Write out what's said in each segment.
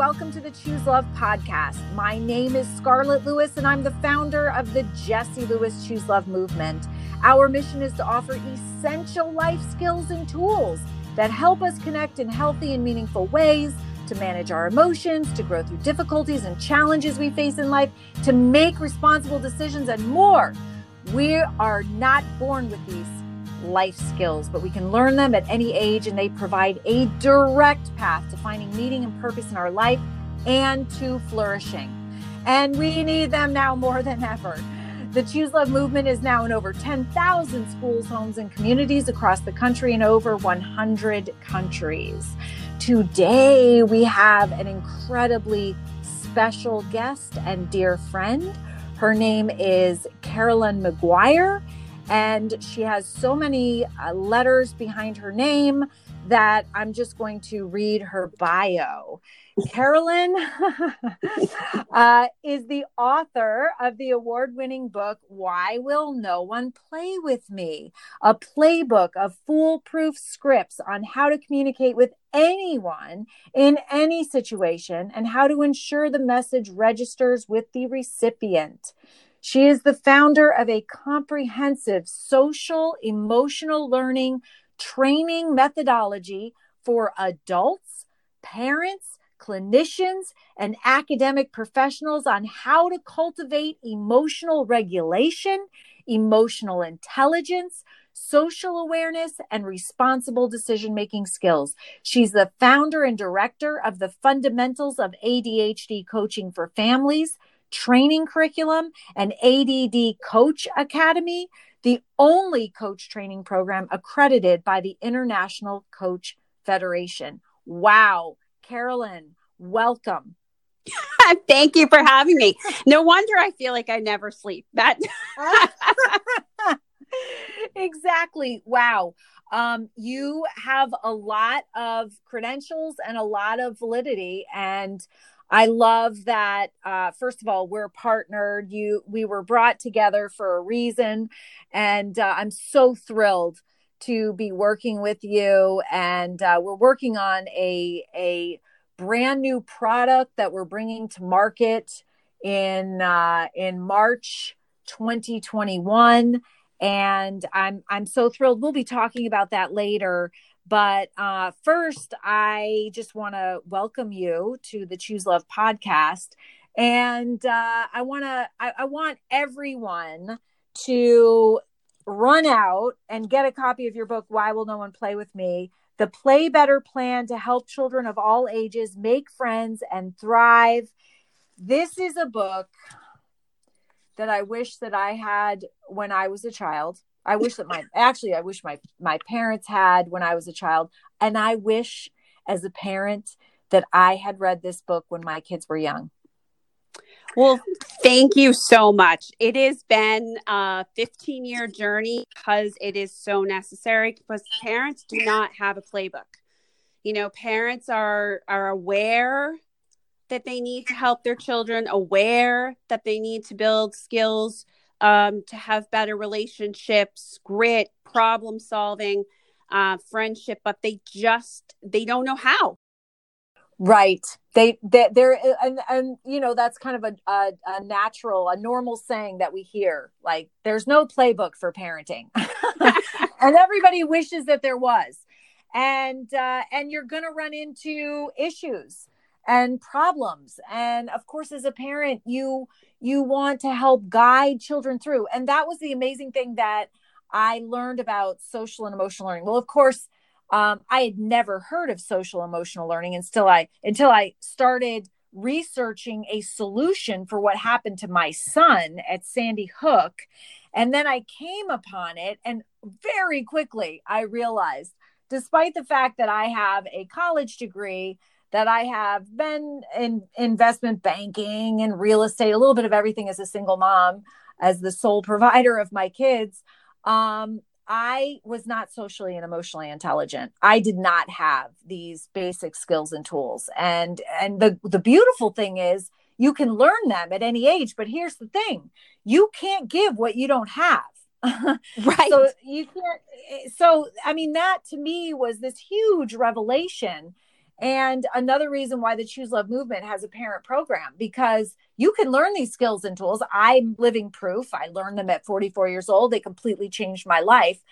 welcome to the Choose Love podcast. My name is Scarlett Lewis, and I'm the founder of the Jesse Lewis Choose Love movement. Our mission is to offer essential life skills and tools that help us connect in healthy and meaningful ways, to manage our emotions, to grow through difficulties and challenges we face in life, to make responsible decisions, and more. We are not born with these life skills, but we can learn them at any age, and they provide a direct path to finding meaning and purpose in our life and to flourishing. And we need them now more than ever. The Choose Love movement is now in over 10,000 schools, homes, and communities across the country in over 100 countries. Today, we have an incredibly special guest and dear friend. Her name is Carolyn Maguire and she has so many uh, letters behind her name that I'm just going to read her bio. Carolyn uh, is the author of the award winning book, Why Will No One Play With Me? A playbook of foolproof scripts on how to communicate with anyone in any situation and how to ensure the message registers with the recipient. She is the founder of a comprehensive social emotional learning training methodology for adults, parents, clinicians, and academic professionals on how to cultivate emotional regulation, emotional intelligence, social awareness, and responsible decision making skills. She's the founder and director of the Fundamentals of ADHD Coaching for Families training curriculum and ADD Coach Academy, the only coach training program accredited by the International Coach Federation. Wow. Carolyn, welcome. Thank you for having me. No wonder I feel like I never sleep. That exactly. Wow. Um, you have a lot of credentials and a lot of validity. And I love that. Uh, first of all, we're partnered. You, we were brought together for a reason, and uh, I'm so thrilled to be working with you. And uh, we're working on a a brand new product that we're bringing to market in uh, in March 2021. And I'm I'm so thrilled. We'll be talking about that later. But uh, first, I just want to welcome you to the Choose Love podcast, and uh, I want to I, I want everyone to run out and get a copy of your book. Why will no one play with me? The Play Better Plan to help children of all ages make friends and thrive. This is a book that I wish that I had when I was a child. I wish that my actually I wish my my parents had when I was a child and I wish as a parent that I had read this book when my kids were young. Well, thank you so much. It has been a 15 year journey because it is so necessary because parents do not have a playbook. You know, parents are are aware that they need to help their children, aware that they need to build skills um, to have better relationships, grit, problem solving, uh, friendship, but they just they don't know how. Right. They they they're and and you know that's kind of a, a a natural a normal saying that we hear like there's no playbook for parenting, and everybody wishes that there was, and uh, and you're gonna run into issues and problems and of course as a parent you you want to help guide children through. And that was the amazing thing that I learned about social and emotional learning. Well, of course, um, I had never heard of social emotional learning until I until I started researching a solution for what happened to my son at Sandy Hook. And then I came upon it, and very quickly I realized, despite the fact that I have a college degree, that I have been in investment banking and real estate, a little bit of everything as a single mom, as the sole provider of my kids. Um, I was not socially and emotionally intelligent. I did not have these basic skills and tools. And and the the beautiful thing is you can learn them at any age, but here's the thing. You can't give what you don't have. right. So you can't so I mean that to me was this huge revelation And another reason why the Choose Love movement has a parent program because you can learn these skills and tools. I'm living proof. I learned them at 44 years old. They completely changed my life.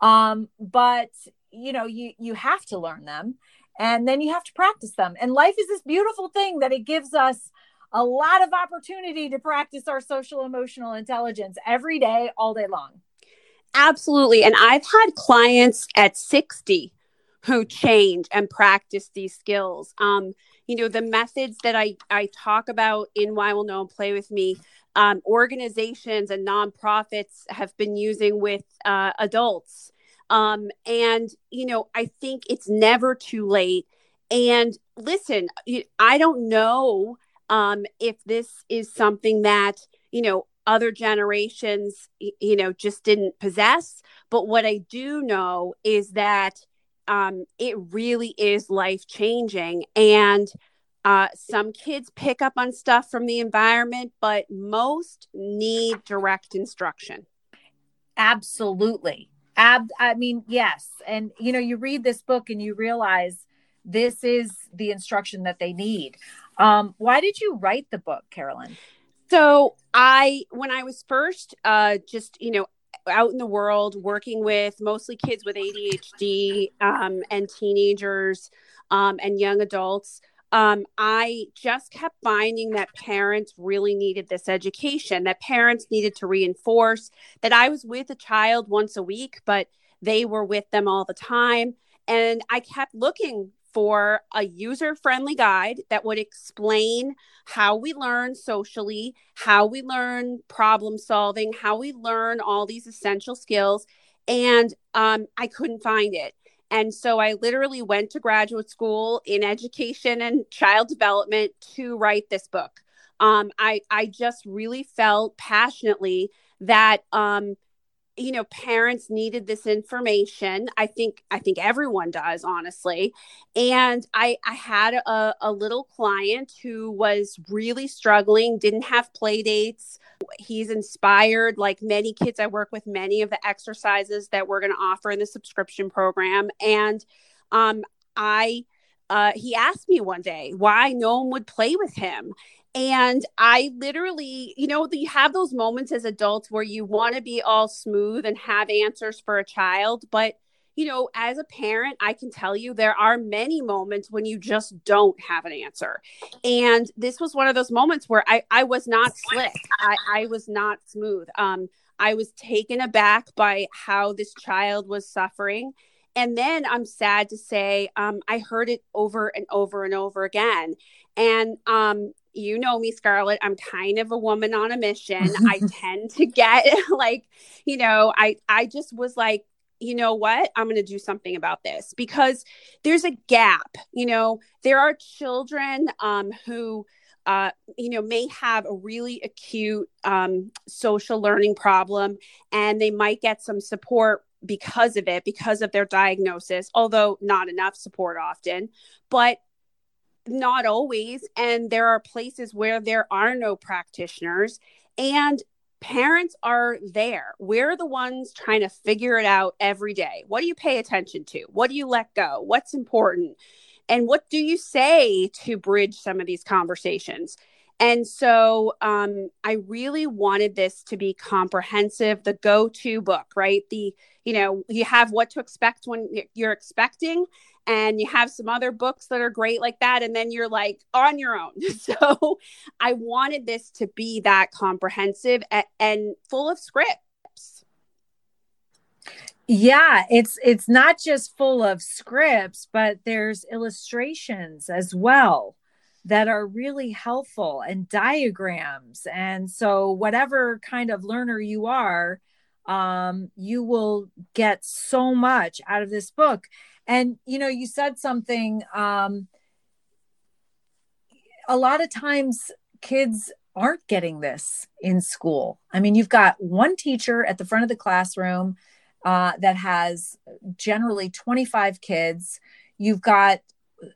Um, but you know, you you have to learn them and then you have to practice them. And life is this beautiful thing that it gives us a lot of opportunity to practice our social emotional intelligence every day, all day long. Absolutely. And I've had clients at 60 who change and practice these skills. Um, you know, the methods that I, I talk about in Why Will No One Play With Me, um, organizations and nonprofits have been using with uh, adults. Um, and, you know, I think it's never too late. And listen, I don't know um, if this is something that, you know, other generations, you know, just didn't possess. But what I do know is that um, it really is life changing. And uh, some kids pick up on stuff from the environment, but most need direct instruction. Absolutely. Ab- I mean, yes. And, you know, you read this book and you realize this is the instruction that they need. Um, why did you write the book, Carolyn? So I, when I was first, uh, just you know, out in the world working with mostly kids with ADHD um, and teenagers um, and young adults. Um, I just kept finding that parents really needed this education, that parents needed to reinforce that I was with a child once a week, but they were with them all the time. And I kept looking for a user friendly guide that would explain how we learn socially, how we learn problem solving, how we learn all these essential skills. And um, I couldn't find it. And so I literally went to graduate school in education and child development to write this book. Um, I, I just really felt passionately that um, you know parents needed this information. I think i think everyone does honestly. And i i had a, a little client who was really struggling didn't have play dates he's inspired like many kids i work with many of the exercises that we're going to offer in the subscription program. And um i uh, he asked me one day why no one would play with him and I literally, you know, you have those moments as adults where you want to be all smooth and have answers for a child. But, you know, as a parent, I can tell you there are many moments when you just don't have an answer. And this was one of those moments where I, I was not slick, I, I was not smooth. Um, I was taken aback by how this child was suffering. And then I'm sad to say, um, I heard it over and over and over again. And um, you know me, Scarlett. I'm kind of a woman on a mission. I tend to get like, you know, I I just was like, you know what? I'm going to do something about this because there's a gap. You know, there are children um, who. Uh, you know, may have a really acute um, social learning problem, and they might get some support because of it, because of their diagnosis, although not enough support often. But not always. And there are places where there are no practitioners, and parents are there. We're the ones trying to figure it out every day. What do you pay attention to? What do you let go? What's important? And what do you say to bridge some of these conversations? And so um, I really wanted this to be comprehensive, the go to book, right? The, you know, you have what to expect when you're expecting, and you have some other books that are great like that and then you're like on your own. So i wanted this to be that comprehensive and, and full of scripts. Yeah it's it's not just full of scripts but there's illustrations as well that are really helpful and diagrams and so whatever kind of learner you are um, you will get so much out of this book and you know, you said something. Um, a lot of times, kids aren't getting this in school. I mean, you've got one teacher at the front of the classroom uh, that has generally 25 kids. You've got,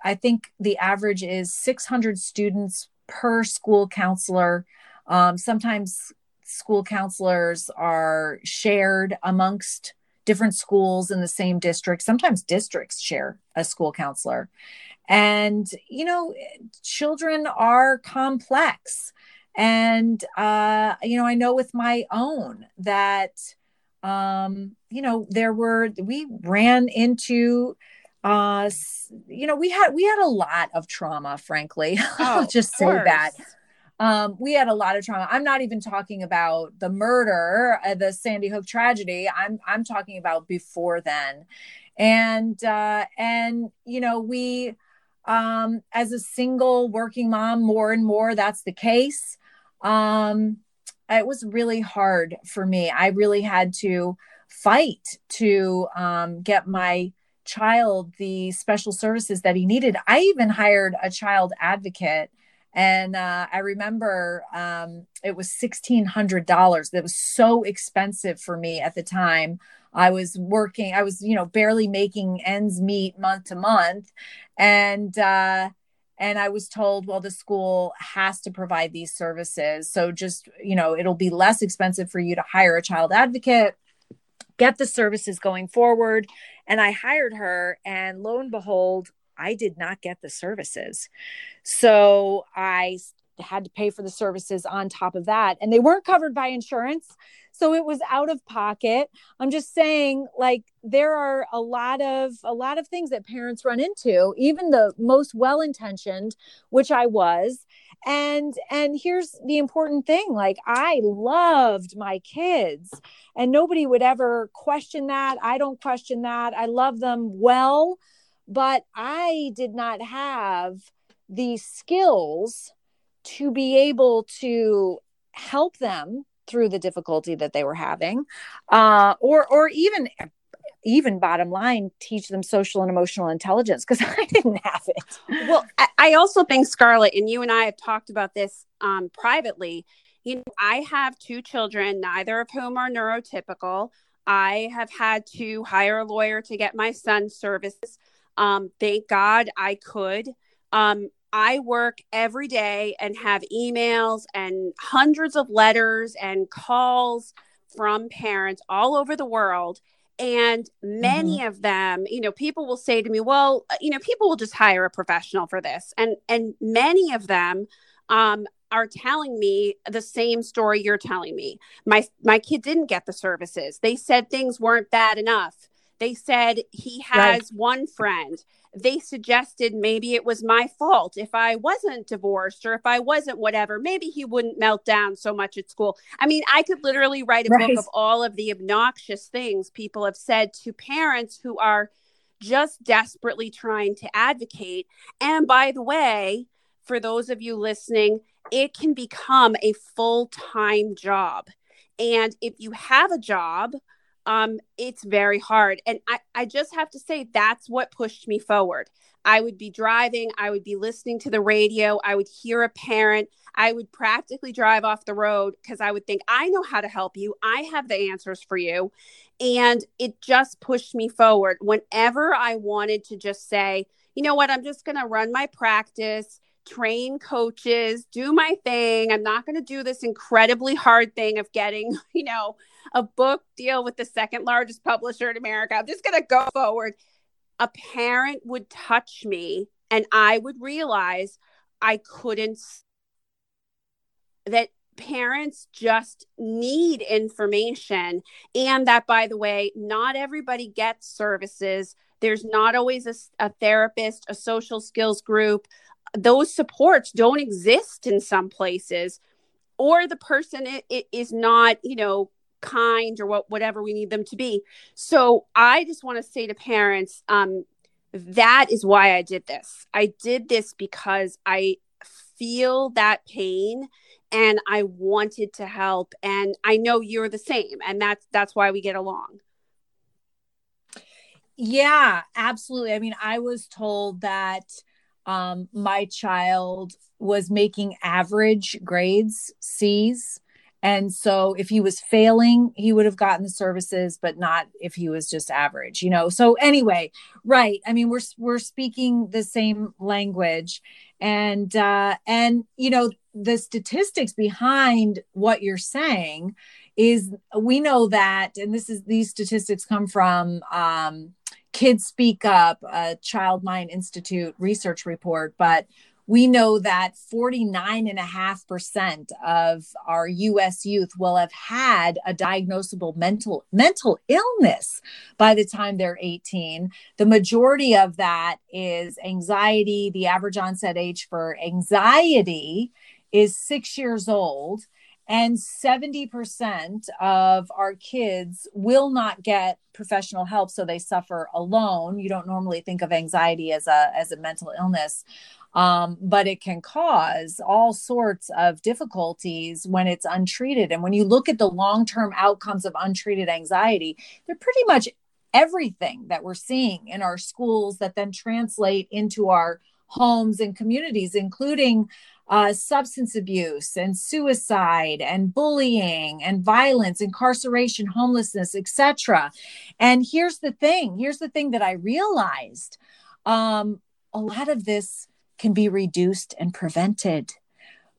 I think the average is 600 students per school counselor. Um, sometimes school counselors are shared amongst different schools in the same district. Sometimes districts share a school counselor. and you know children are complex and uh you know i know with my own that um you know there were we ran into uh you know we had we had a lot of trauma frankly oh, i'll just say that um, we had a lot of trauma. I'm not even talking about the murder, uh, the Sandy Hook tragedy. I'm I'm talking about before then, and uh, and you know we, um, as a single working mom, more and more that's the case. Um, it was really hard for me. I really had to fight to um, get my child the special services that he needed. I even hired a child advocate and uh, I remember um, it was sixteen hundred dollars. That was so expensive for me at the time. I was working. I was, you know, barely making ends meet month to month, and uh, and I was told, well, the school has to provide these services. So just, you know, it'll be less expensive for you to hire a child advocate, get the services going forward. And I hired her, and lo and behold, I did not get the services. So I had to pay for the services on top of that. And they weren't covered by insurance. So it was out of pocket. I'm just saying, like, there are a lot of a lot of things that parents run into, even the most well-intentioned, which I was. And and here's the important thing like I loved my kids and nobody would ever question that. I don't question that. I love them well but I did not have the skills to be able to help them through the difficulty that they were having uh, or or even even bottom line teach them social and emotional intelligence because i didn't have it. Well I, also think scarlett and you and i have talked about this um, privately. You know i have two children neither of whom are neurotypical. I have had to hire a lawyer to get my son's services. Um, thank God I could. Um, I work every day and have emails and hundreds of letters and calls from parents all over the world. And many mm-hmm. of them, you know, people will say to me, well, uh, you know, people will just hire a professional for this. And and many of them um, are telling me the same story you're telling me. My my kid didn't get the services. They said things weren't bad enough. They said he has right. one friend. They suggested maybe it was my fault if I wasn't divorced or if I wasn't whatever. Maybe he wouldn't melt down so much at school. I mean, I could literally write a right. book of all of the obnoxious things people have said to parents who are just desperately trying to advocate. And by the way, for those of you listening, it can become a full time job. And if you have a job, um, it's very hard. And I, I just have to say that's what pushed me forward. I would be driving, I would be listening to the radio, I would hear a parent, I would practically drive off the road because I would think, I know how to help you, I have the answers for you. And it just pushed me forward. Whenever I wanted to just say, you know what, I'm just going to run my practice train coaches, do my thing. I'm not going to do this incredibly hard thing of getting, you know, a book deal with the second largest publisher in America. I'm just going to go forward. A parent would touch me and I would realize I couldn't, that parents just need information. And that, by the way, not everybody gets services. There's not always a, a therapist, a social skills group. Those supports don't exist in some places or the person is not you know kind or what whatever we need them to be. So I just want to say to parents, um, that is why I did this. I did this because I feel that pain and I wanted to help and I know you're the same and that's that's why we get along. Yeah, absolutely. I mean, I was told that um my child was making average grades C's and so if he was failing, he would have gotten the services, but not if he was just average, you know. So anyway, right. I mean, we're we're speaking the same language. And uh and you know, the statistics behind what you're saying is we know that and this is these statistics come from um Kids Speak Up, a Child Mind Institute research report, but we know that 49.5% of our US youth will have had a diagnosable mental mental illness by the time they're 18. The majority of that is anxiety. The average onset age for anxiety is 6 years old and 70% of our kids will not get professional help so they suffer alone you don't normally think of anxiety as a as a mental illness um, but it can cause all sorts of difficulties when it's untreated. And when you look at the long term outcomes of untreated anxiety, they're pretty much everything that we're seeing in our schools that then translate into our homes and communities, including uh, substance abuse and suicide and bullying and violence, incarceration, homelessness, etc. And here's the thing here's the thing that I realized um, a lot of this can be reduced and prevented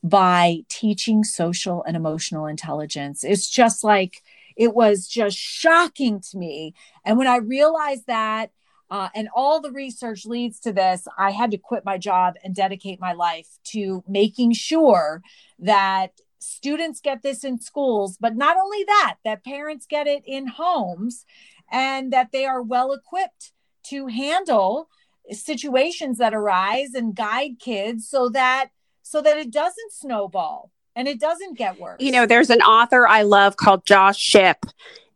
by teaching social and emotional intelligence. It's just like it was just shocking to me. And when I realized that, uh, and all the research leads to this, I had to quit my job and dedicate my life to making sure that students get this in schools, but not only that, that parents get it in homes and that they are well equipped to handle situations that arise and guide kids so that so that it doesn't snowball and it doesn't get worse. You know, there's an author I love called Josh Shipp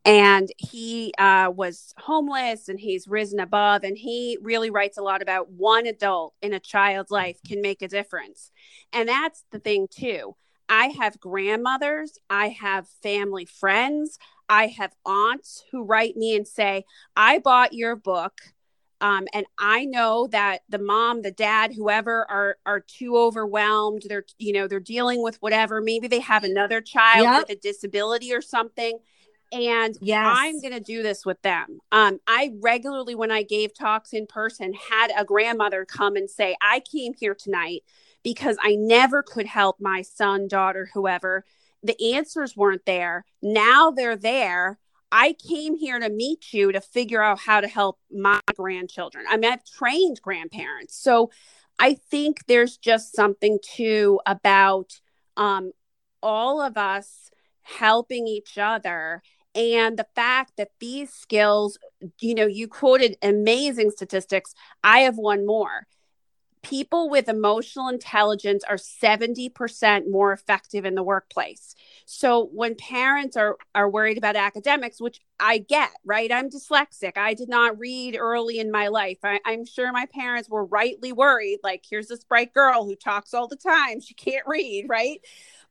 and he uh, was homeless and he's risen above. And he really writes a lot about one adult in a child's life can make a difference. And that's the thing, too. I have grandmothers, I have family friends, I have aunts who write me and say, I bought your book um, and I know that the mom, the dad, whoever are are too overwhelmed. They're you know they're dealing with whatever. Maybe they have another child yep. with a disability or something. And yes. I'm going to do this with them. Um, I regularly, when I gave talks in person, had a grandmother come and say, "I came here tonight because I never could help my son, daughter, whoever." The answers weren't there. Now they're there I came here to meet you to figure out how to help my grandchildren. I mean, I've trained grandparents. So I think there's just something too about um, all of us helping each other and the fact that these skills, you know, you quoted amazing statistics. I have one more people with emotional intelligence are 70% more effective in the workplace. So when parents are are worried about academics, which I get, right? I'm dyslexic. I did not read early in my life. I, I'm sure my parents were rightly worried, like, here's this bright girl who talks all the time. She can't read, right?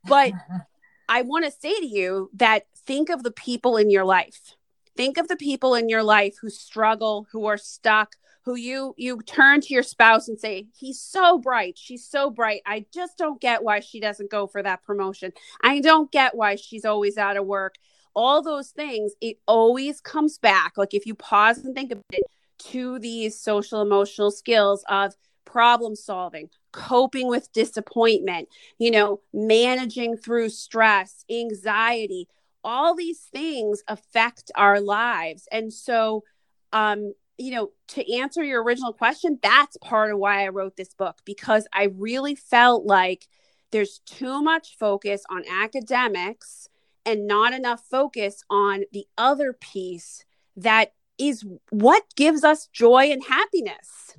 But I want to say to you that think of the people in your life. Think of the people in your life who struggle, who are stuck, who you you turn to your spouse and say he's so bright. She's so bright. I just don't get why she doesn't go for that promotion. I don't get why she's always out of work. All those things it always comes back like if you pause and think about it to these social emotional skills of problem solving coping with disappointment you know managing through stress anxiety. All these things affect our lives. And so um you know, to answer your original question, that's part of why I wrote this book because I really felt like there's too much focus on academics and not enough focus on the other piece that is what gives us joy and happiness.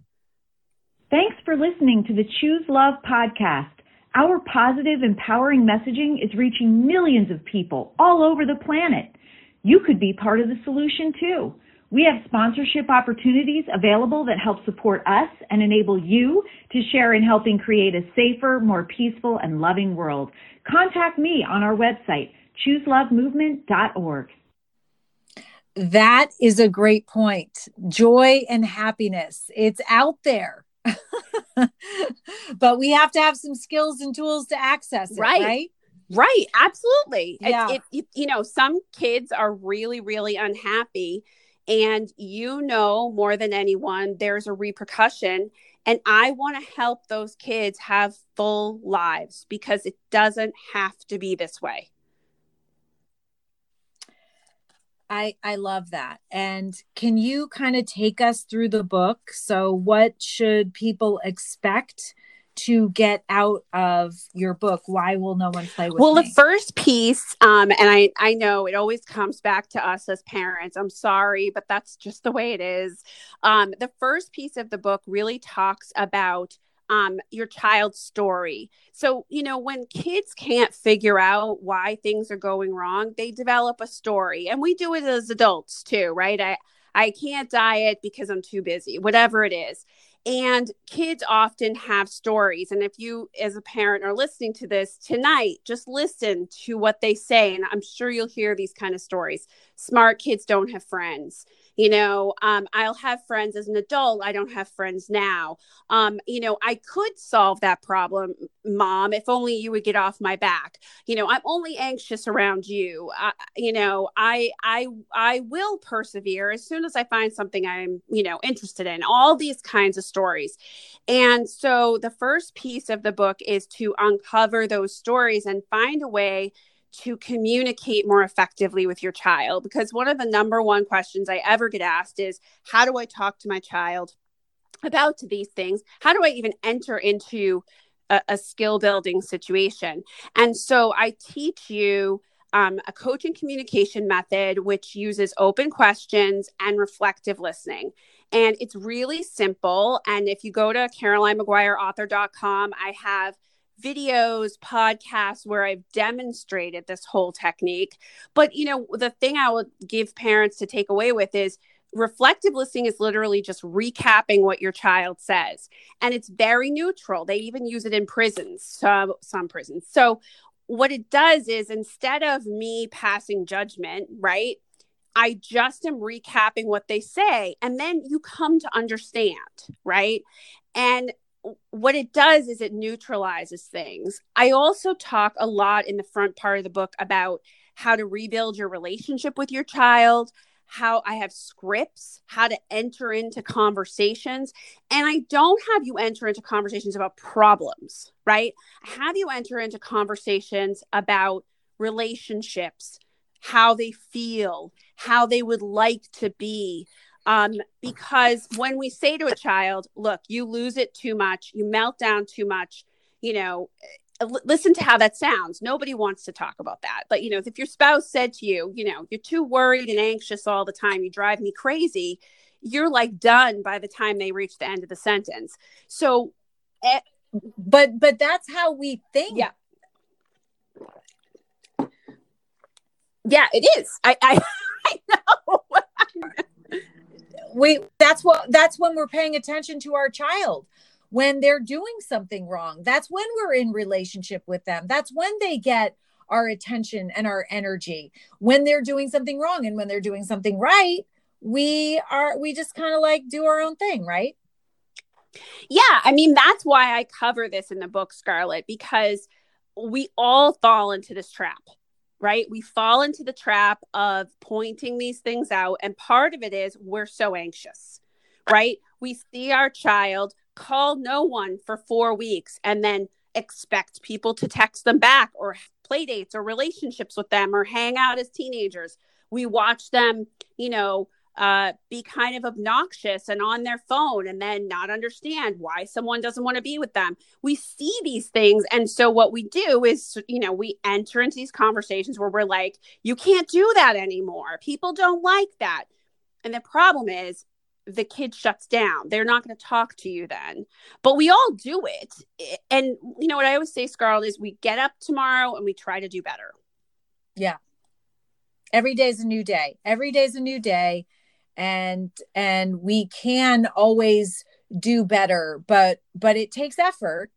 Thanks for listening to the Choose Love podcast. Our positive, empowering messaging is reaching millions of people all over the planet. You could be part of the solution too. We have sponsorship opportunities available that help support us and enable you to share in helping create a safer, more peaceful, and loving world. Contact me on our website, chooselovemovement.org. That is a great point. Joy and happiness. It's out there. but we have to have some skills and tools to access it, right? Right. Right, absolutely. Yeah. It, it, you know, some kids are really, really unhappy and you know more than anyone, there's a repercussion. And I want to help those kids have full lives because it doesn't have to be this way. I I love that. And can you kind of take us through the book? So what should people expect to get out of your book? Why will no one play with well, me? the first piece, um, and I I know it always comes back to us as parents. I'm sorry, but that's just the way it is. Um, the first piece of the book really talks about um, your child's story. So, you know, when kids can't figure out why things are going wrong, they develop a story. And we do it as adults too, right? I, I can't diet because I'm too busy, whatever it is. And kids often have stories. And if you, as a parent, are listening to this tonight, just listen to what they say. And I'm sure you'll hear these kind of stories. Smart kids don't have friends you know um, i'll have friends as an adult i don't have friends now. Um, you know i could solve that problem mom if only you would get off my back. You know i'm only anxious around you. Uh, you know i i i will persevere as soon as i find something i'm you know interested in all these kinds of stories. And so the first piece of the book is to uncover those stories and find a way to communicate more effectively with your child because one of the number one questions I ever get asked is how do I talk to my child about these things? How do I even enter into a, a skill building situation? And so I teach you um, a coaching communication method which uses open questions and reflective listening. And it's really simple. And if you go to CarolineMaguireAuthor.com, I have videos, podcasts where I've demonstrated this whole technique. But, you know, the thing I would give parents to take away with is reflective listening is literally just recapping what your child says. And it's very neutral. They even use it in prisons, some, some prisons. So, what it does is instead of me passing judgment, right? I just am recapping what they say. And then you come to understand, right? And what it does is it neutralizes things. I also talk a lot in the front part of the book about how to rebuild your relationship with your child, how I have scripts, how to enter into conversations. And I don't have you enter into conversations about problems, right? I have you enter into conversations about relationships, how they feel, how they would like to be, um, because when we say to a child, look, you lose it too much, you melt down too much, you know, l- listen to how that sounds. Nobody wants to talk about that. But, you know, if your spouse said to you, you know, you're too worried and anxious all the time, you drive me crazy, you're like done by the time they reach the end of the sentence. So, eh, but, but that's how we think. Yeah. Yeah, it is. I, I, I know we that's what that's when we're paying attention to our child. When they're doing something wrong that's when we're in relationship with them. That's when they get our attention and our energy. When they're doing something wrong and when they're doing something right we are we just kind of like do our own thing right? Yeah i mean that's why i cover this in the book scarlett because we all fall into this trap right? We fall into the trap of pointing these things out. And part of it is we're so anxious, right? We see our child call no one for four weeks and then expect people to text them back or play dates or relationships with them or hang out as teenagers. We watch them, you know, uh, be kind of obnoxious and on their phone and then not understand why someone doesn't want to be with them. We see these things. And so what we do is, you know, we enter into these conversations where we're like, you can't do that anymore. People don't like that. And the problem is, the kid shuts down. They're not going to talk to you then. But we all do it. And you know what I always say, Scarlett, is we get up tomorrow and we try to do better. Yeah. Every day is a new day. Every day is a new day and and we can always do better but but it takes effort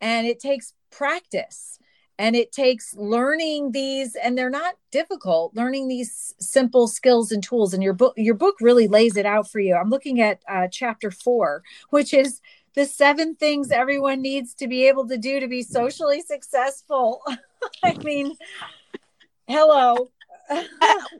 and it takes practice and it takes learning these and they're not difficult learning these simple skills and tools. And your book your book really lays it out for you. I'm looking at uh, chapter four which is the seven things everyone needs to be able to do to be socially successful. I mean hello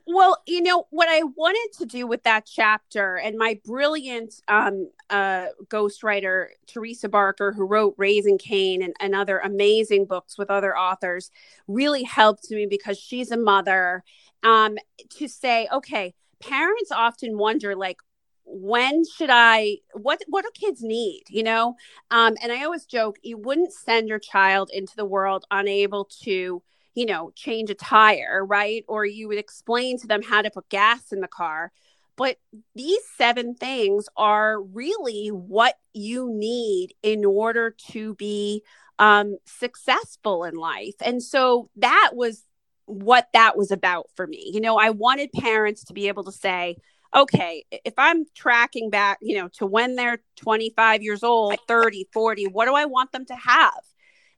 well, you know what I wanted to do with that chapter, and my brilliant um, uh, ghostwriter Teresa Barker, who wrote Raising Cain and, and other amazing books with other authors, really helped me because she's a mother. Um, to say, okay, parents often wonder, like, when should I what what do kids need, you know? Um, and I always joke, you wouldn't send your child into the world unable to, you know, change a tire, right? Or you would explain to them how to put gas in the car. But these seven things are really what you need in order to be um, successful in life. And so that was what that was about for me. You know, I wanted parents to be able to say, okay, if I'm tracking back, you know, to when they're 25 years old, 30, 40, what do I want them to have?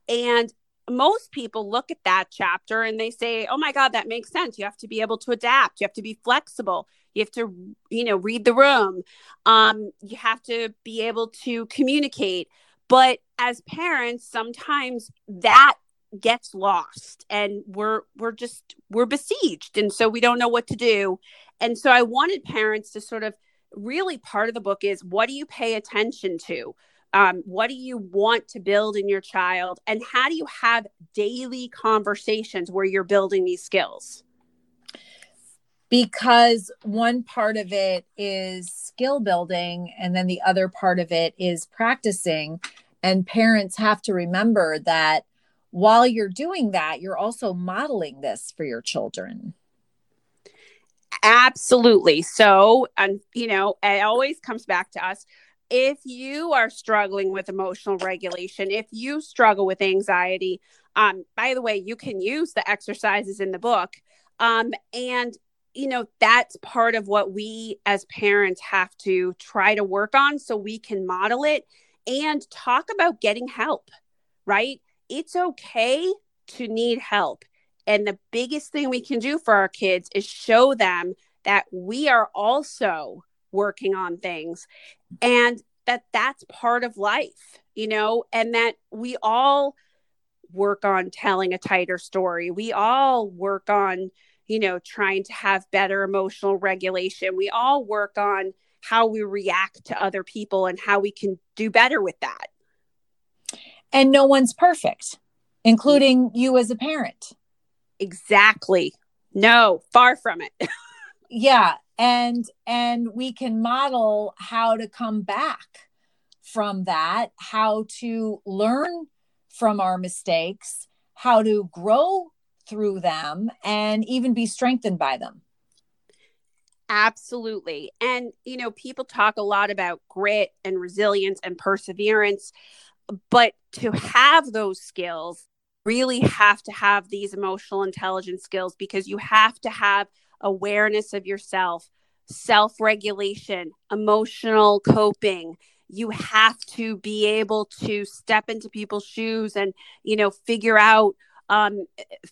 And most people look at that chapter and they say, oh my God, that makes sense. You have to be able to adapt, you have to be flexible. You have to, you know, read the room. Um, you have to be able to communicate. But as parents, sometimes that gets lost and we're we're just we're besieged and so we don't know what to do and so i wanted parents to sort of really part of the book is what do you pay attention to um, what do you want to build in your child and how do you have daily conversations where you're building these skills because one part of it is skill building and then the other part of it is practicing and parents have to remember that while you're doing that, you're also modeling this for your children. Absolutely. So, and you know, it always comes back to us. If you are struggling with emotional regulation, if you struggle with anxiety, um, by the way, you can use the exercises in the book. Um, and you know, that's part of what we as parents have to try to work on so we can model it and talk about getting help, right? it's okay to need help. And the biggest thing we can do for our kids is show them that we are also working on things and that that's part of life, you know, and that we all work on telling a tighter story. We all work on, you know, trying to have better emotional regulation. We all work on how we react to other people and how we can do better with that. And no one's perfect including you as a parent. Exactly. No far from it. Yeah and and we can model how to come back from that how to learn from our mistakes how to grow through them and even be strengthened by them. Absolutely. And you know people talk a lot about grit and resilience and perseverance but to have those skills really have to have these emotional intelligence skills because you have to have awareness of yourself self-regulation emotional coping you have to be able to step into people's shoes and you know figure out um,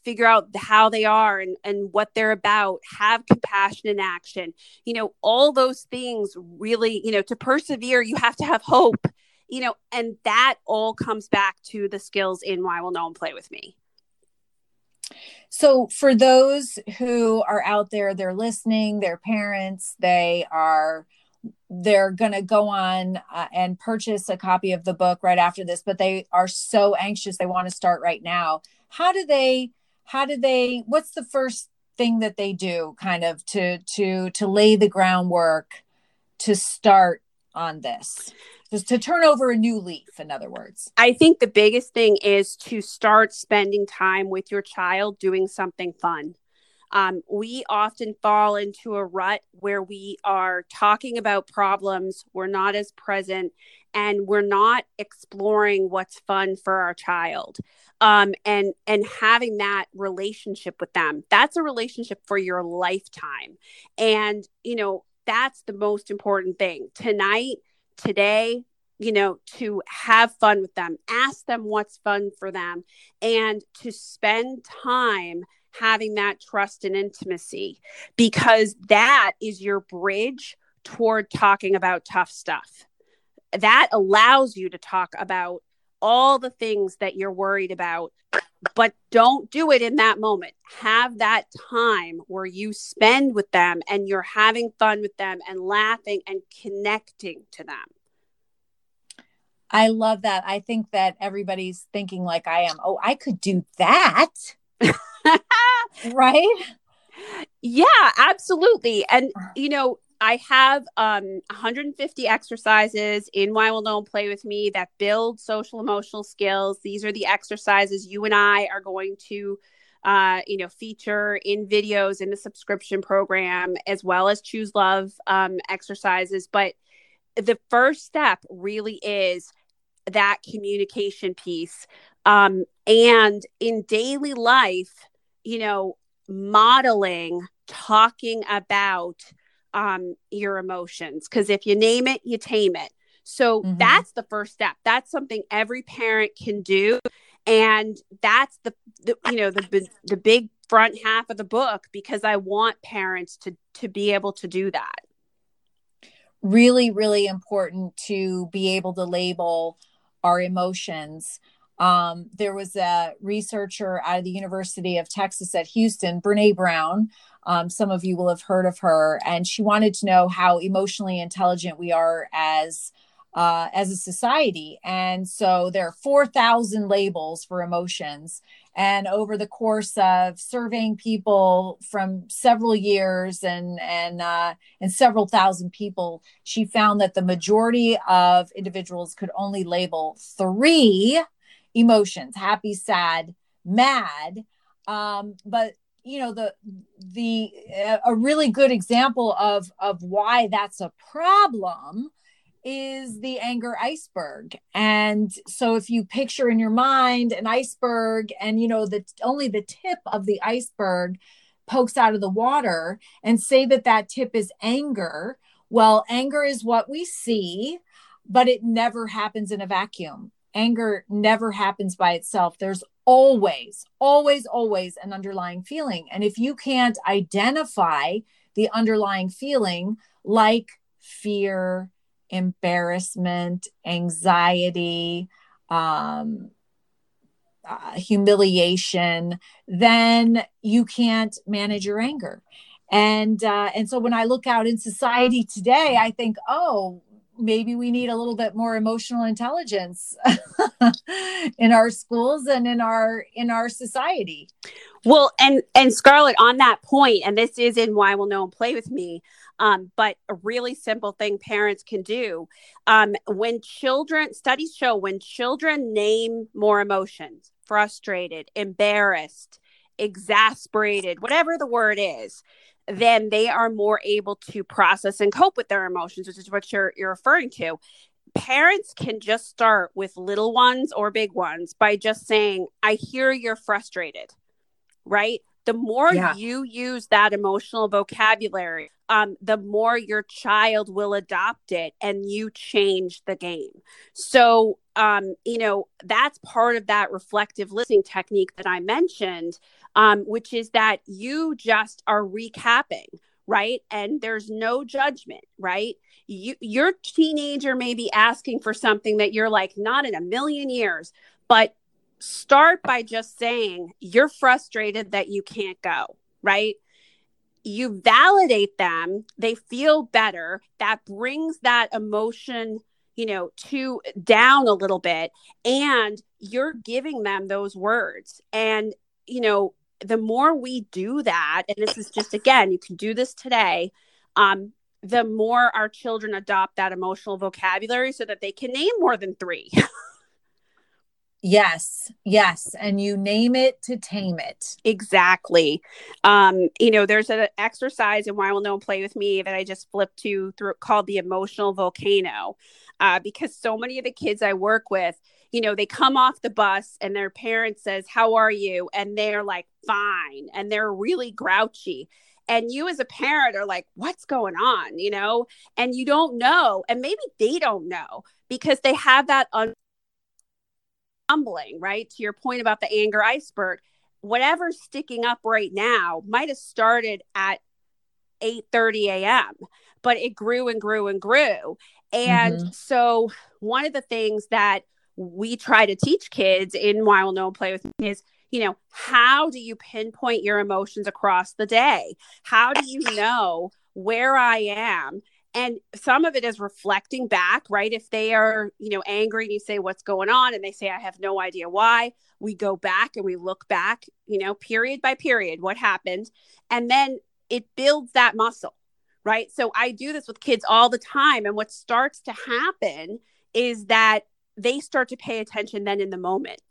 figure out how they are and, and what they're about, have compassion in action. You know, all those things really, you know, to persevere, you have to have hope you know, and that all comes back to the skills in Why Will No One Play With Me. So, for those who are out there, they're listening, they're parents, they are they're going to go on uh, and purchase a copy of the book right after this but they are so anxious they want to start right now. How do they how do they what's the first thing that they do kind of to to to lay the groundwork to start on this. Just to turn over a new leaf in other words. I think the biggest thing is to start spending time with your child doing something fun. Um, we often fall into a rut where we are talking about problems we're not as present and we're not exploring what's fun for our child. Um, and and having that relationship with them that's a relationship for your lifetime. And you know that's the most important thing. Tonight today you know to have fun with them ask them what's fun for them and to spend time having that trust and intimacy because that is your bridge toward talking about tough stuff. That allows you to talk about all the things that you're worried about but don't do it in that moment. Have that time where you spend with them and you're having fun with them and laughing and connecting to them. I love that. I think that everybody's thinking like I am. Oh, I could do that. right? Yeah, absolutely. And you know, I have um 150 exercises in Why Will No One Play With Me that build social emotional skills. These are the exercises you and I are going to uh, you know, feature in videos in the subscription program, as well as choose love um, exercises. But the first step really is that communication piece. Um, and in daily life, you know, modeling, talking about um, your emotions. Because if you name it, you tame it. So mm-hmm. that's the first step. That's something every parent can do. And that's the, the you know the the big front half of the book because I want parents to to be able to do that. Really, really important to be able to label our emotions. Um, there was a researcher out of the University of Texas at Houston, Brene Brown. Um, some of you will have heard of her, and she wanted to know how emotionally intelligent we are as uh, as a society. And so there are 4,000 labels for emotions. And over the course of surveying people from several years and and uh, and several thousand people, she found that the majority of individuals could only label three emotions: happy, sad, mad. Um, but you know the the a really good example of of why that's a problem is the anger iceberg. And so if you picture in your mind an iceberg and you know that only the tip of the iceberg pokes out of the water and say that that tip is anger, well anger is what we see, but it never happens in a vacuum. Anger never happens by itself. There's always, always, always an underlying feeling. And if you can't identify the underlying feeling, like fear, embarrassment, anxiety, um, uh, humiliation, then you can't manage your anger. And uh, and so when I look out in society today, I think, oh, maybe we need a little bit more emotional intelligence in our schools and in our in our society. Well and and scarlett on that point and this is in why will no one play with me um, but a really simple thing parents can do um, when children studies show when children name more emotions frustrated embarrassed exasperated whatever the word is then they are more able to process and cope with their emotions, which is what you're you're referring to. Parents can just start with little ones or big ones by just saying, I hear you're frustrated, right? The more yeah. you use that emotional vocabulary, um, the more your child will adopt it and you change the game. So, um, you know, that's part of that reflective listening technique that I mentioned um, which is that you just are recapping, right? And there's no judgment, right? You, your teenager may be asking for something that you're like, not in a million years, but start by just saying you're frustrated that you can't go, right? You validate them, they feel better. That brings that emotion you know to down a little bit and you're giving them those words and you know the more we do that, and this is just again, you can do this today, um, the more our children adopt that emotional vocabulary so that they can name more than three. yes, yes. And you name it to tame it. Exactly. Um, you know, there's an exercise in Why Will No One Play With Me that I just flipped to through called the emotional volcano. Uh, because so many of the kids I work with, you know, they come off the bus and their parent says, How are you? And they're like, Fine. And they're really grouchy. And you, as a parent, are like, What's going on? You know, and you don't know. And maybe they don't know because they have that un- humbling, right? To your point about the anger iceberg, whatever's sticking up right now might have started at 8 30 a.m but it grew and grew and grew and mm-hmm. so one of the things that we try to teach kids in Why Will No One Play with Me is, you know, how do you pinpoint your emotions across the day? How do you know where I am? And some of it is reflecting back, right? If they are, you know, angry and you say, What's going on? And they say, I have no idea why. We go back and we look back, you know, period by period, what happened. And then it builds that muscle, right? So I do this with kids all the time. And what starts to happen is that they start to pay attention then in the moment.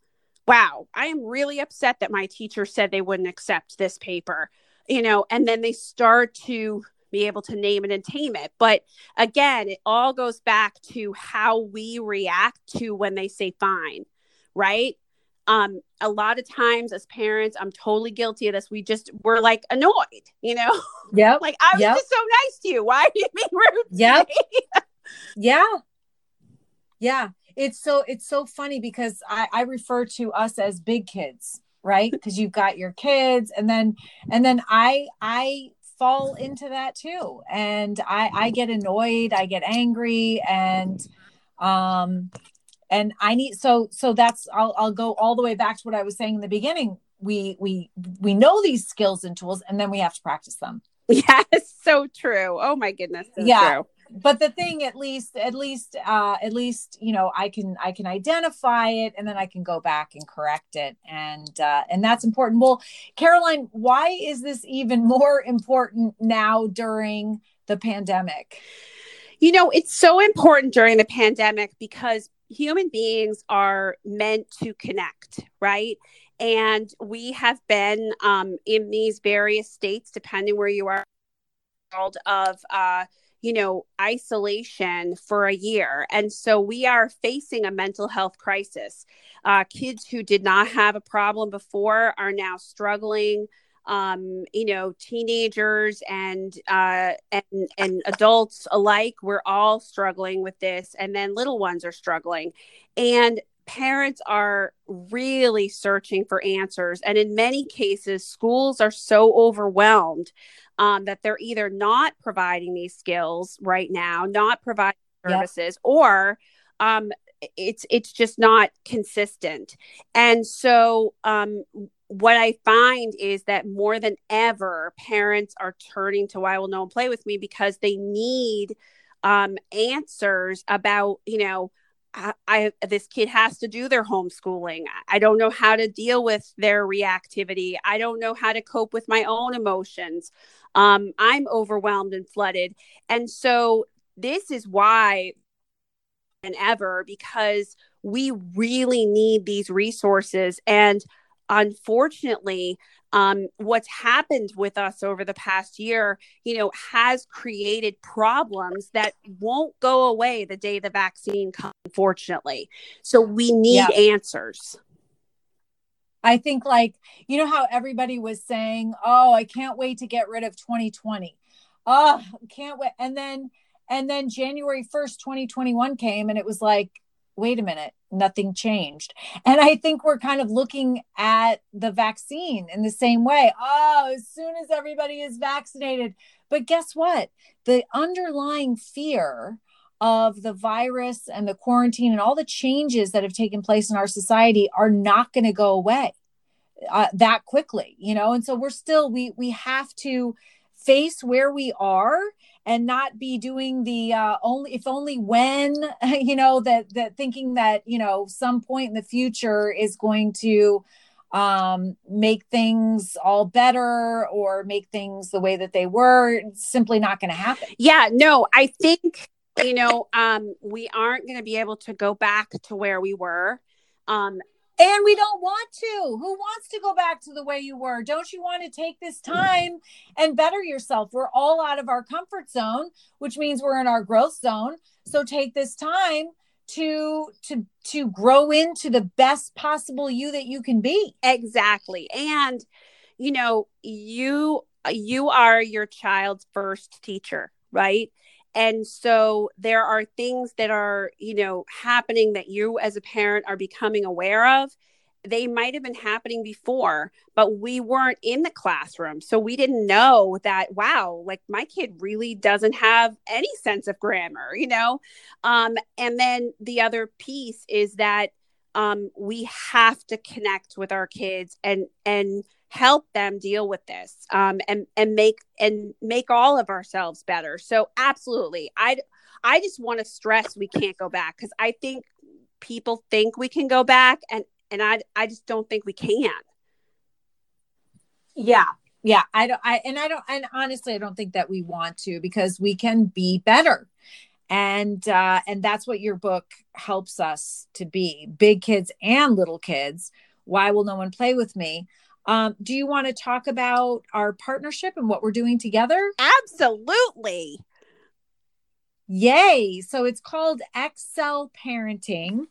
Wow, I am really upset that my teacher said they wouldn't accept this paper, you know, and then they start to be able to name it and tame it. But again, it all goes back to how we react to when they say fine, right? Um, a lot of times as parents, I'm totally guilty of this. We just we're like annoyed, you know? Yeah. like I was yep. just so nice to you. Why are you being rude? Yep. yeah. Yeah. It's so it's so funny because I, I refer to us as big kids, right? Because you've got your kids and then and then I I fall into that too. And I, I get annoyed, I get angry, and um, and I need so so that's I'll I'll go all the way back to what I was saying in the beginning. We we we know these skills and tools, and then we have to practice them. Yes, so true. Oh my goodness. So yeah. True but the thing at least at least uh at least you know i can i can identify it and then i can go back and correct it. And uh and that's important. Well caroline why is this even more important now during the pandemic? You know it's so important during the pandemic because human beings are meant to connect right? And we have been um, in these various states depending where you are world of uh, you know, isolation for a year. And so we are facing a mental health crisis. Uh, kids who did not have a problem before are now struggling. Um, you know, teenagers and uh, and and adults alike, we're all struggling with this, and then little ones are struggling, and parents are really searching for answers. And in many cases, schools are so overwhelmed um, that they're either not providing these skills right now, not providing services, yep. or um, it's it's just not consistent. And so, um, what I find is that more than ever, parents are turning to "Why will no one play with me?" because they need um, answers about you know I, I, this kid has to do their homeschooling. I don't know how to deal with their reactivity. I don't know how to cope with my own emotions. Um, I'm overwhelmed and flooded, and so this is why and ever because we really need these resources and unfortunately um, what's happened with us over the past year, you know, has created problems that won't go away the day the vaccine comes, unfortunately. So we need yeah. answers. I think, like, you know, how everybody was saying, oh, I can't wait to get rid of 2020. Oh, can't wait. And then, and then January 1st, 2021 came and it was like, wait a minute, nothing changed. And I think we're kind of looking at the vaccine in the same way. Oh, as soon as everybody is vaccinated. But guess what? The underlying fear of the virus and the quarantine and all the changes that have taken place in our society are not going to go away uh, that quickly, you know? And so we're still, we, we have to face where we are and not be doing the uh, only if only when you know that that thinking that you know some point in the future is going to um, make things all better or make things the way that they were simply not going to happen. Yeah no i think you know um, we aren't going to be able to go back to where we were um, and we don't want to. Who wants to go back to the way you were? Don't you want to take this mm. time and better yourself? We're all out of our comfort zone, which means we're in our growth zone. So take this time to to to grow into the best possible you that you can be. Exactly. And you know, you you are your child's first teacher, right? And so there are things that are you know happening that you as a parent are becoming aware of they might have been happening before, but we weren't in the classroom. So we didn't know that, wow, like my kid really doesn't have any sense of grammar, you know? Um, and then the other piece is that um, we have to connect with our kids and, and, help them deal with this um, and and make and make all of ourselves better so absolutely i i just want to stress we can't go back because i think people think we can go back and and I I just don't think we can. Yeah. Yeah, I don't I and I don't and honestly I don't think that we want to because we can be better. And uh and that's what your book helps us to be. Big kids and little kids. Why will no one play with me? Um, do you want to talk about our partnership and what we're doing together? Absolutely. Yay. So it's called Excel Parenting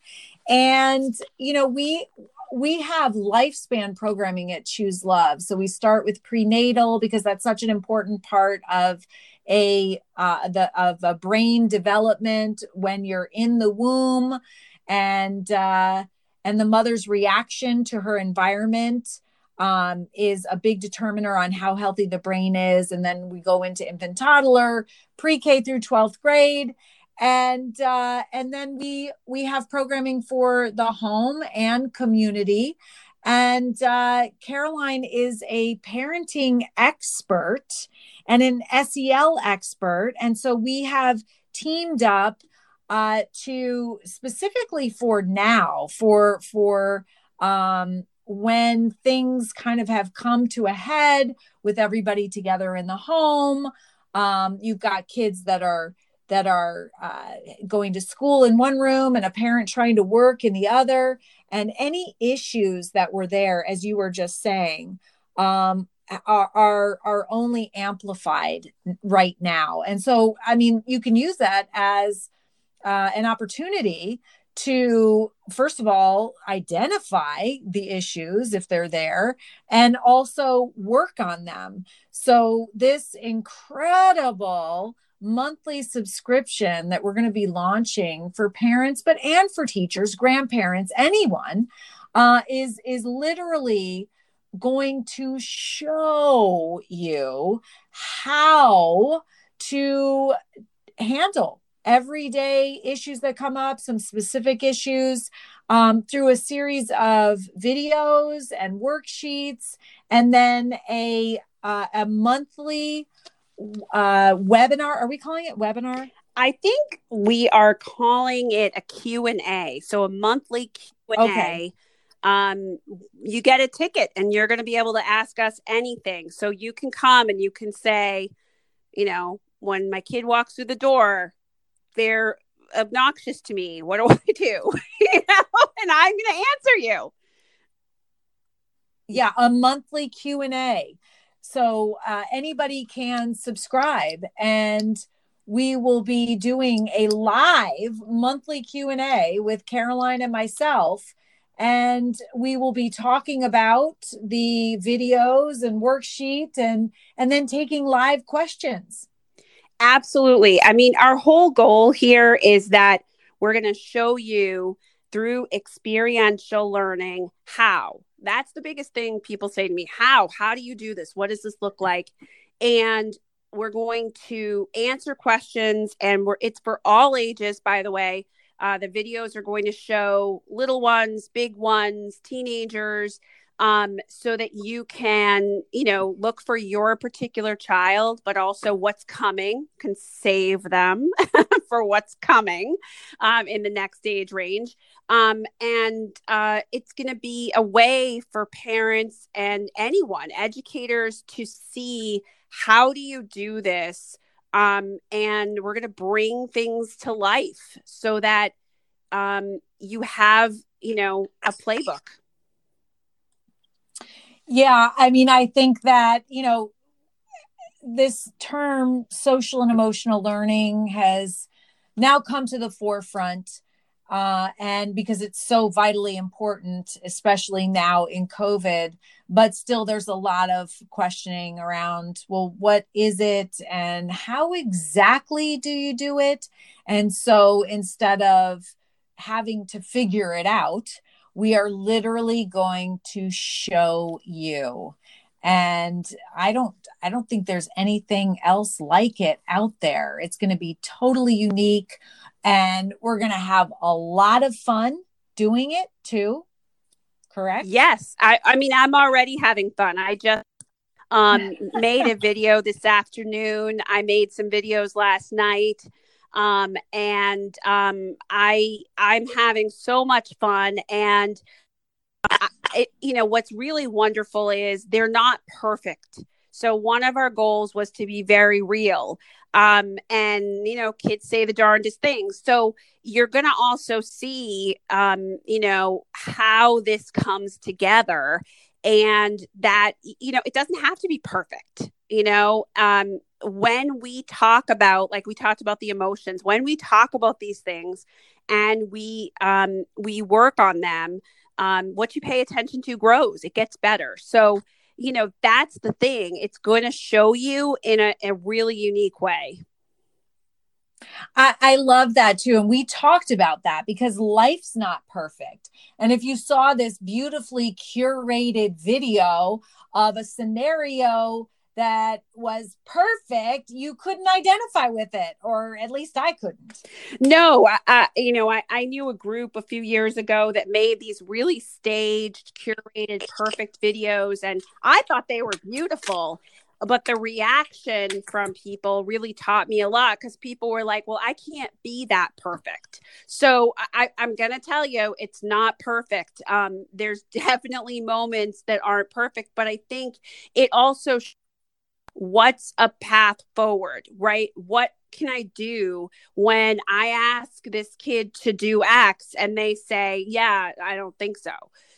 and you know we we have lifespan programming at choose love so we start with prenatal because that's such an important part of a uh, the of a brain development when you're in the womb and uh, and the mother's reaction to her environment um, is a big determiner on how healthy the brain is. And then we go into infant toddler pre-k through 12th grade. And uh, and then we we have programming for the home and community. And uh, caroline is a parenting expert and an sel expert. And so we have teamed up uh, to specifically for now for for um, when things kind of have come to a head with everybody together in the home um, you've got kids that are that are uh, going to school in one room and a parent trying to work in the other. And any issues that were there as you were just saying um, are, are are only amplified right now. And so i mean you can use that as uh, an opportunity to first of all identify the issues if they're there and also work on them. So this incredible monthly subscription that we're going to be launching for parents but and for teachers grandparents anyone uh, is is literally going to show you how to handle everyday issues that come up some specific issues um, through a series of videos and worksheets and then a uh, a monthly uh, webinar. Are we calling it webinar? I think we are calling it a Q&A. So a monthly Q&A. Okay. Um, you get a ticket and you're going to be able to ask us anything. So you can come and you can say, you know, when my kid walks through the door, they're obnoxious to me. What do I do? you know, and I'm going to answer you. Yeah, a monthly Q&A. So uh, anybody can subscribe and we will be doing a live monthly Q&A with Caroline and myself and we will be talking about the videos and worksheet and and then taking live questions. Absolutely. I mean, our whole goal here is that we're going to show you through experiential learning how. That's the biggest thing people say to me how? How do you do this? What does this look like? And we're going to answer questions and we're it's for all ages by the way. Uh, the videos are going to show little ones big ones teenagers um, so that you can you know look for your particular child but also what's coming can save them for what's coming um, in the next age range. Um, and uh, it's going to be a way for parents and anyone educators to see how do you do this um, and we're going to bring things to life so that um, you have you know a playbook yeah, I mean, I think that, you know, this term social and emotional learning has now come to the forefront. Uh, and because it's so vitally important, especially now in COVID, but still there's a lot of questioning around, well, what is it and how exactly do you do it? And so instead of having to figure it out, we are literally going to show you. And i don't i don't think there's anything else like it out there. It's going to be totally unique and we're going to have a lot of fun doing it too correct? Yes. I i mean i'm already having fun. I just um made a video this afternoon. I made some videos last night um and um i i'm having so much fun and I, it, you know what's really wonderful is they're not perfect. So one of our goals was to be very real. Um, and you know kids say the darndest things. So you're going to also see um, you know how this comes together and that you know it doesn't have to be perfect you know? Um, when we talk about like we talked about the emotions when we talk about these things and we um, we work on them um, what you pay attention to grows it gets better so you know that's the thing it's going to show you in a, a really unique way I, I, love that too. And we talked about that because life's not perfect. And if you saw this beautifully curated video of a scenario that was perfect, you couldn't identify with it, or at least I couldn't. No, I, I, you know, I, I knew a group a few years ago that made these really staged, curated, perfect videos, and I thought they were beautiful. But the reaction from people really taught me a lot because people were like, well, I can't be that perfect. So I, I'm going to tell you, it's not perfect. Um, there's definitely moments that aren't perfect, but I think it also what's a path forward, right? What can I do when I ask this kid to do X and they say, yeah, I don't think so.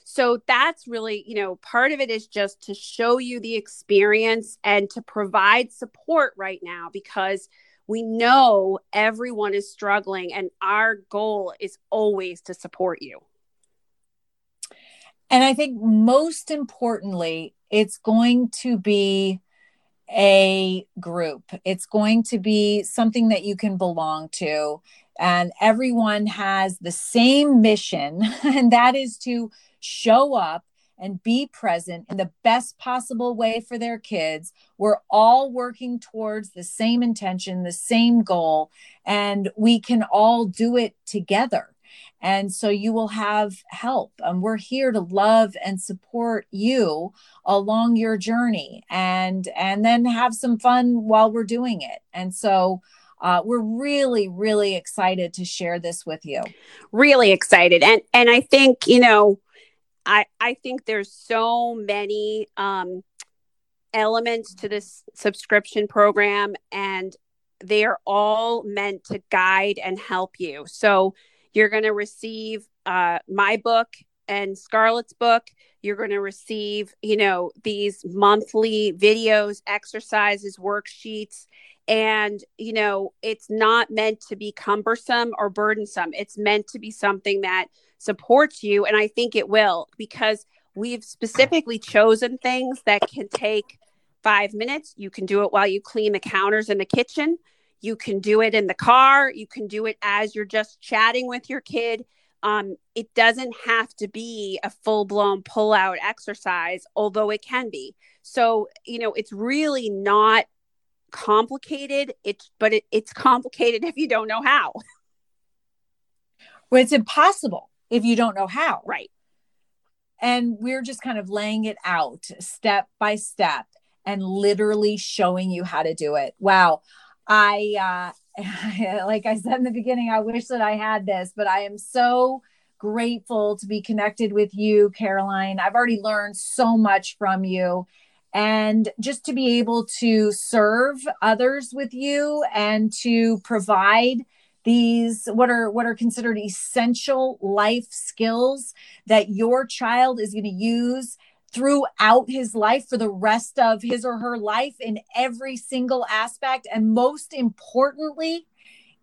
So that's really, you know, part of it is just to show you the experience and to provide support right now because we know everyone is struggling and our goal is always to support you. And I think most importantly, it's going to be a group. It's going to be something that you can belong to. And everyone has the same mission, and that is to show up and be present in the best possible way for their kids. We're all working towards the same intention, the same goal, and we can all do it together. And so you will have help. And we're here to love and support you along your journey and and then have some fun while we're doing it. And so uh, we're really, really excited to share this with you. Really excited. And and I think, you know, I I think there's so many um elements to this subscription program and they are all meant to guide and help you. So you're going to receive uh, my book and Scarlett's book. You're going to receive, you know, these monthly videos, exercises, worksheets. And, you know, it's not meant to be cumbersome or burdensome. It's meant to be something that supports you. And I think it will because we've specifically chosen things that can take five minutes. You can do it while you clean the counters in the kitchen. You can do it in the car. You can do it as you're just chatting with your kid. Um, it doesn't have to be a full blown pull out exercise, although it can be. So, you know, it's really not complicated. It's, but it, it's complicated if you don't know how. Well, it's impossible if you don't know how. Right. And we're just kind of laying it out step by step and literally showing you how to do it. Wow. I, uh, like I said in the beginning, I wish that I had this, but I am so grateful to be connected with you, Caroline. I've already learned so much from you. And just to be able to serve others with you and to provide these what are what are considered essential life skills that your child is going to use throughout his life for the rest of his or her life in every single aspect. And most importantly,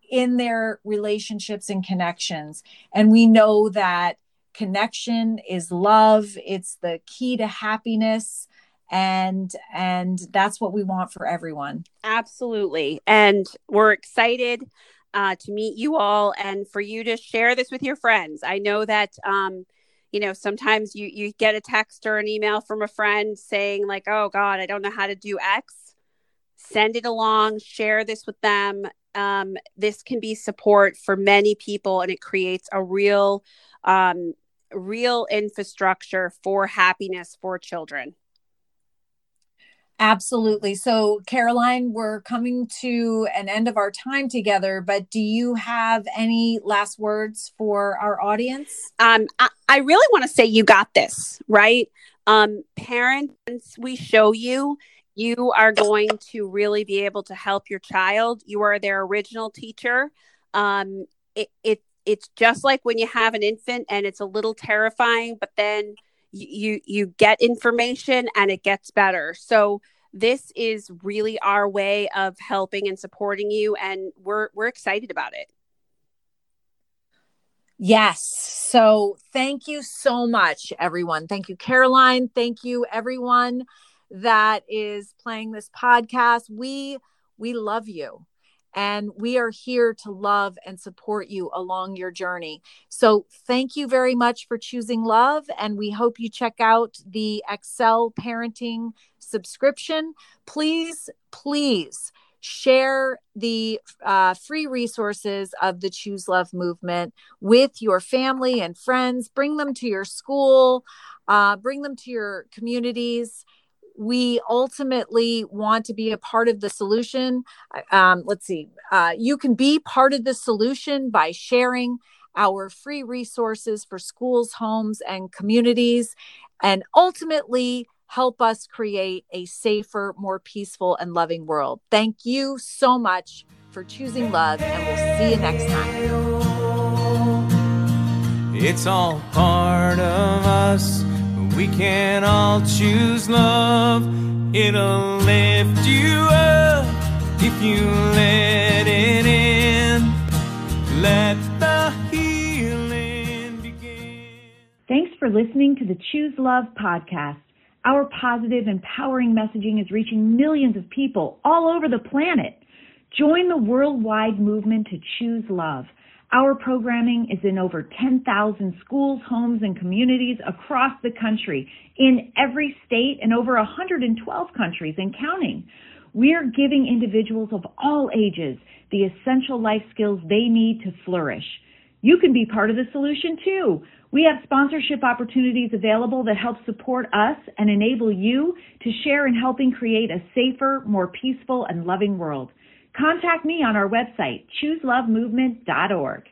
in their relationships and connections. And we know that connection is love, it's the key to happiness and and that's what we want for everyone absolutely and we're excited uh, to meet you all and for you to share this with your friends i know that um, you know sometimes you you get a text or an email from a friend saying like oh god i don't know how to do x. Send it along share this with them. Um, this can be support for many people and it creates a real um, real infrastructure for happiness for children Absolutely. So, Caroline, we're coming to an end of our time together, but do you have any last words for our audience? Um, I, I really want to say you got this, right? Um, parents, we show you, you are going to really be able to help your child. You are their original teacher. Um, it, it it's just like when you have an infant and it's a little terrifying, but then you you get information and it gets better so this is really our way of helping and supporting you and we're we're excited about it Yes. So thank you so much, everyone. Thank you, Caroline. Thank you, everyone that is playing this podcast. We we love you and we are here to love and support you along your journey. So, thank you very much for choosing love. And we hope you check out the Excel Parenting subscription. Please, please share the uh, free resources of the Choose Love movement with your family and friends. Bring them to your school, uh, bring them to your communities we ultimately want to be a part of the solution. Um, let's see, uh, you can be part of the solution by sharing our free resources for schools, homes, and communities, and ultimately help us create a safer, more peaceful, and loving world. Thank you so much for choosing love, and we'll see you next time. It's all part of us we can all choose love. It'll lift you up if you let it in. Let the healing begin. Thanks for listening to the Choose Love podcast. Our positive, empowering messaging is reaching millions of people all over the planet. Join the worldwide movement to choose love. Our programming is in over 10,000 schools, homes, and communities across the country, in every state and over 112 countries and counting. We're giving individuals of all ages the essential life skills they need to flourish. You can be part of the solution too. We have sponsorship opportunities available that help support us and enable you to share in helping create a safer, more peaceful, and loving world. Contact me on our website, chooselovemovement.org.